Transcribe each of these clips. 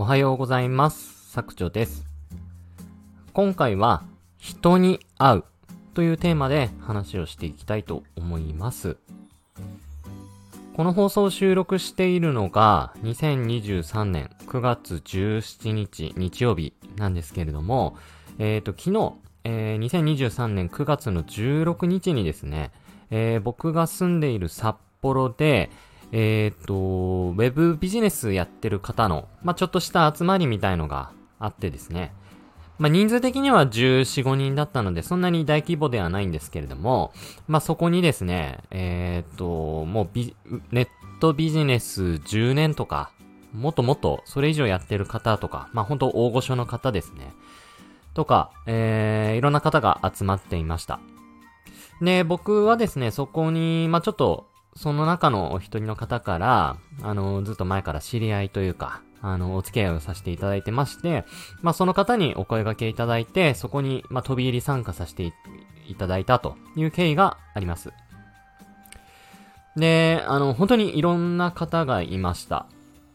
おはようございます。作長です。今回は人に会うというテーマで話をしていきたいと思います。この放送を収録しているのが2023年9月17日日曜日なんですけれども、えっ、ー、と、昨日、えー、2023年9月の16日にですね、えー、僕が住んでいる札幌で、えっ、と、ウェブビジネスやってる方の、まあ、ちょっとした集まりみたいのがあってですね。まあ、人数的には14、5人だったので、そんなに大規模ではないんですけれども、まあ、そこにですね、えっ、と、もうビ、ネットビジネス10年とか、もっともっとそれ以上やってる方とか、まあ、本当大御所の方ですね。とか、えー、いろんな方が集まっていました。で、僕はですね、そこに、まあ、ちょっと、その中のお一人の方から、あの、ずっと前から知り合いというか、あの、お付き合いをさせていただいてまして、まあ、その方にお声掛けいただいて、そこに、まあ、飛び入り参加させていただいたという経緯があります。で、あの、本当にいろんな方がいました。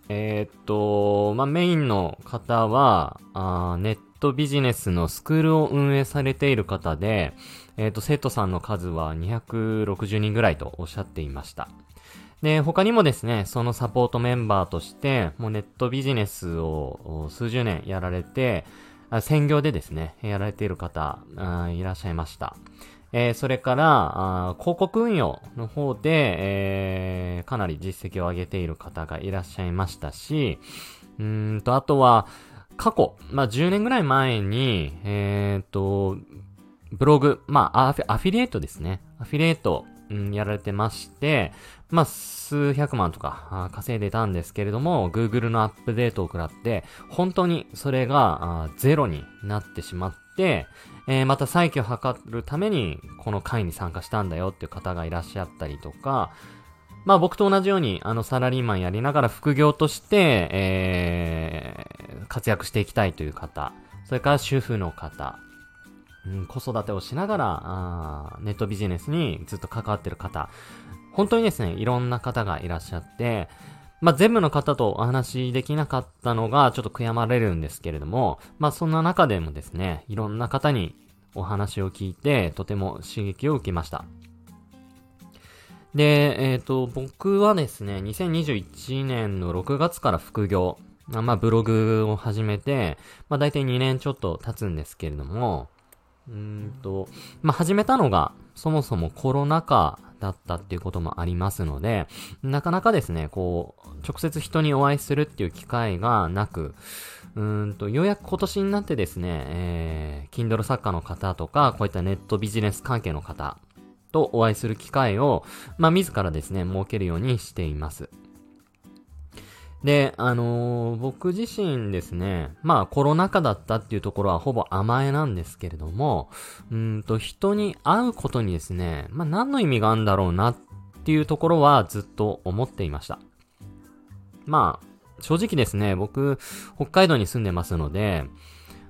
えー、っと、まあ、メインの方は、あネットビジネスのスクールを運営されている方で、えっ、ー、と、生徒さんの数は260人ぐらいとおっしゃっていました。で、他にもですね、そのサポートメンバーとして、もうネットビジネスを数十年やられて、専業でですね、やられている方、いらっしゃいました。えー、それから広告運用の方で、えー、かなり実績を上げている方がいらっしゃいましたし、うんと、あとは、過去、まあ、10年ぐらい前に、えっ、と、ブログ、まあアフィ、リエイトですね。アフィリエイト、うん、やられてまして、まあ、数百万とか稼いでたんですけれども、Google のアップデートを食らって、本当にそれがゼロになってしまって、えー、また再起を図るために、この会に参加したんだよっていう方がいらっしゃったりとか、まあ僕と同じように、あの、サラリーマンやりながら副業として、えー、活躍していきたいという方、それから主婦の方、子育てをしながら、ネットビジネスにずっと関わってる方、本当にですね、いろんな方がいらっしゃって、まあ、全部の方とお話しできなかったのがちょっと悔やまれるんですけれども、まあ、そんな中でもですね、いろんな方にお話を聞いて、とても刺激を受けました。で、えっ、ー、と、僕はですね、2021年の6月から副業、まあ、ブログを始めて、まあ、大体2年ちょっと経つんですけれども、うんと、まあ、始めたのが、そもそもコロナ禍だったっていうこともありますので、なかなかですね、こう、直接人にお会いするっていう機会がなく、うんと、ようやく今年になってですね、えー、Kindle 作家の方とか、こういったネットビジネス関係の方とお会いする機会を、まあ、自らですね、設けるようにしています。で、あのー、僕自身ですね、まあコロナ禍だったっていうところはほぼ甘えなんですけれども、うんと人に会うことにですね、まあ何の意味があるんだろうなっていうところはずっと思っていました。まあ、正直ですね、僕、北海道に住んでますので、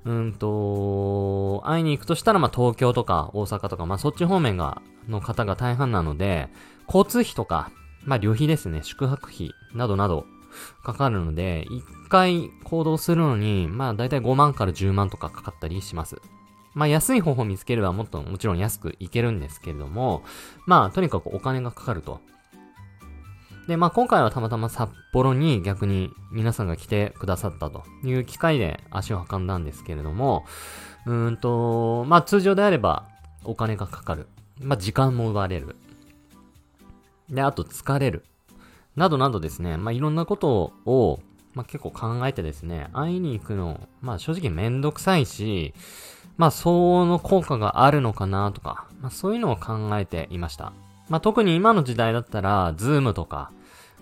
うんと、会いに行くとしたら、まあ、東京とか大阪とか、まあ、そっち方面が、の方が大半なので、交通費とか、まあ、旅費ですね、宿泊費などなど、かかるので、一回行動するのに、まあ、だいたい5万から10万とかかかったりします。まあ、安い方法見つければもっともちろん安くいけるんですけれども、まあ、とにかくお金がかかると。で、まあ今回はたまたま札幌に逆に皆さんが来てくださったという機会で足を運んだんですけれども、うーんと、まあ通常であればお金がかかる。まあ時間も奪われる。で、あと疲れる。などなどですね、まあいろんなことを、まあ結構考えてですね、会いに行くの、まあ正直めんどくさいし、まあ相応の効果があるのかなとか、まあそういうのを考えていました。まあ、特に今の時代だったら、ズームとか、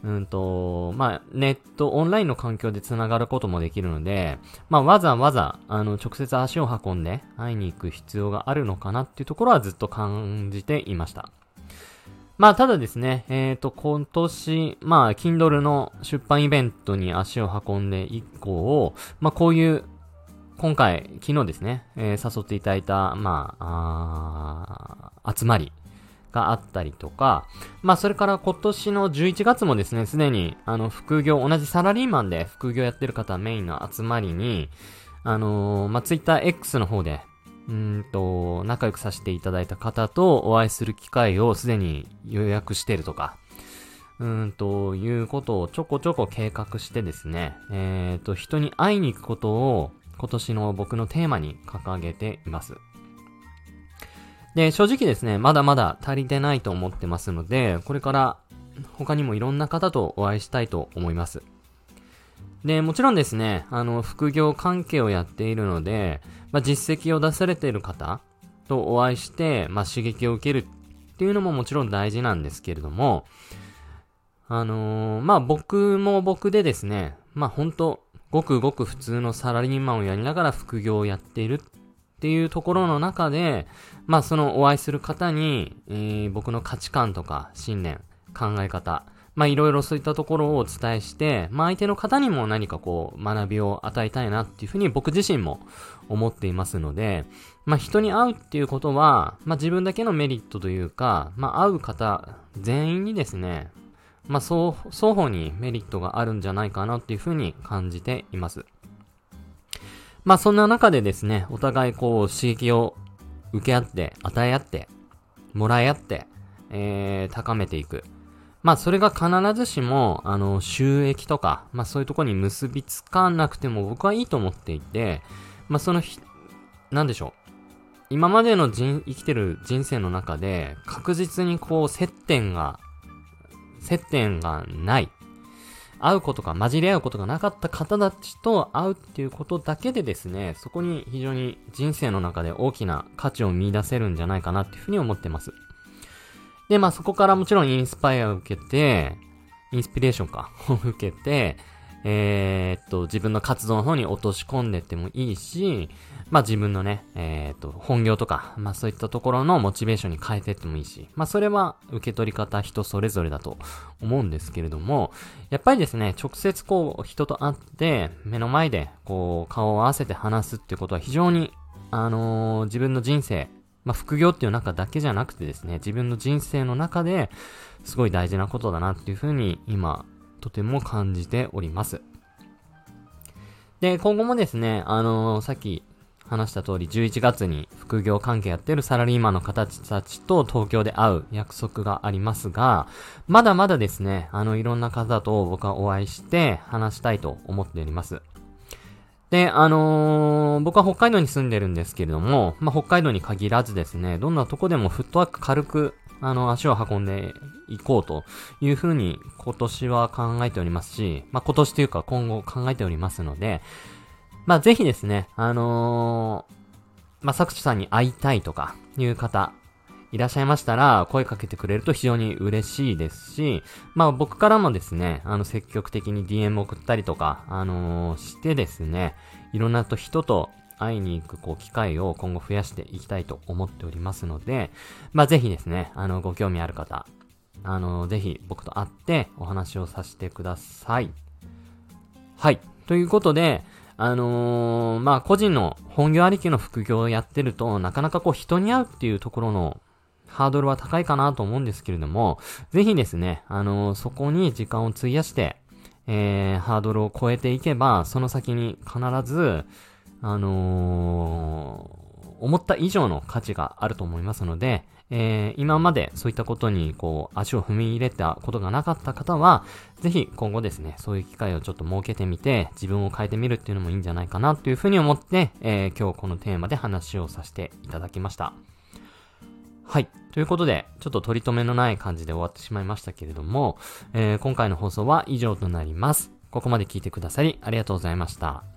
うんと、まあ、ネット、オンラインの環境で繋がることもできるので、まあ、わざわざ、あの、直接足を運んで会いに行く必要があるのかなっていうところはずっと感じていました。まあ、ただですね、えっ、ー、と、今年、まあ、Kindle の出版イベントに足を運んで以降、まあ、こういう、今回、昨日ですね、えー、誘っていただいた、まあ、あ集まりがあったりとか、まあそれから今年の11月もですね、すでにあの副業、同じサラリーマンで副業やってる方メインの集まりに、あのー、まあ TwitterX の方で、うんと、仲良くさせていただいた方とお会いする機会をすでに予約してるとか、うんということをちょこちょこ計画してですね、えっ、ー、と、人に会いに行くことを今年の僕のテーマに掲げています。で、正直ですね、まだまだ足りてないと思ってますので、これから他にもいろんな方とお会いしたいと思います。で、もちろんですね、あの、副業関係をやっているので、まあ、実績を出されている方とお会いして、まあ、刺激を受けるっていうのももちろん大事なんですけれども、あのー、まあ、僕も僕でですね、まあ、本当ごくごく普通のサラリーマンをやりながら副業をやっているっていうところの中で、まあそのお会いする方に、えー、僕の価値観とか信念、考え方、まあいろいろそういったところをお伝えして、まあ相手の方にも何かこう学びを与えたいなっていうふうに僕自身も思っていますので、まあ人に会うっていうことは、まあ自分だけのメリットというか、まあ会う方全員にですね、まあ双方にメリットがあるんじゃないかなっていうふうに感じています。まあそんな中でですね、お互いこう刺激を受け合って、与え合って、もらい合って、えー、高めていく。まあそれが必ずしも、あの、収益とか、まあそういうところに結びつかなくても僕はいいと思っていて、まあそのひ、なんでしょう。今までの人、生きてる人生の中で、確実にこう接点が、接点がない。会うことが、混じり合うことがなかった方たちと会うっていうことだけでですね、そこに非常に人生の中で大きな価値を見出せるんじゃないかなっていうふうに思ってます。で、まあそこからもちろんインスパイアを受けて、インスピレーションか、を受けて、えー、っと、自分の活動の方に落とし込んでってもいいし、まあ自分のね、えー、っと、本業とか、まあそういったところのモチベーションに変えてってもいいし、まあそれは受け取り方人それぞれだと思うんですけれども、やっぱりですね、直接こう人と会って、目の前でこう顔を合わせて話すってことは非常に、あのー、自分の人生、まあ副業っていう中だけじゃなくてですね、自分の人生の中ですごい大事なことだなっていうふうに今とても感じております。で、今後もですね、あのー、さっき話した通り、11月に副業関係やってるサラリーマンの方たちと東京で会う約束がありますが、まだまだですね、あの、いろんな方と僕はお会いして話したいと思っております。で、あのー、僕は北海道に住んでるんですけれども、まあ、北海道に限らずですね、どんなとこでもフットワーク軽くあの、足を運んでいこうというふうに今年は考えておりますし、まあ、今年というか今後考えておりますので、まあ、ぜひですね、あのー、まあ、作者さんに会いたいとかいう方、いらっしゃいましたら、声かけてくれると非常に嬉しいですし、まあ僕からもですね、あの積極的に DM 送ったりとか、あのー、してですね、いろんなと人と会いに行く、こう、機会を今後増やしていきたいと思っておりますので、まあ、ぜひですね、あの、ご興味ある方、あの、ぜひ僕と会ってお話をさせてください。はい。ということで、あのー、まあ、個人の本業ありきの副業をやってると、なかなかこう、人に会うっていうところのハードルは高いかなと思うんですけれども、ぜひですね、あの、そこに時間を費やして、えー、ハードルを超えていけば、その先に必ず、あのー、思った以上の価値があると思いますので、えー、今までそういったことにこう足を踏み入れたことがなかった方は、ぜひ今後ですね、そういう機会をちょっと設けてみて、自分を変えてみるっていうのもいいんじゃないかなというふうに思って、えー、今日このテーマで話をさせていただきました。はい。ということで、ちょっと取り留めのない感じで終わってしまいましたけれども、えー、今回の放送は以上となります。ここまで聞いてくださりありがとうございました。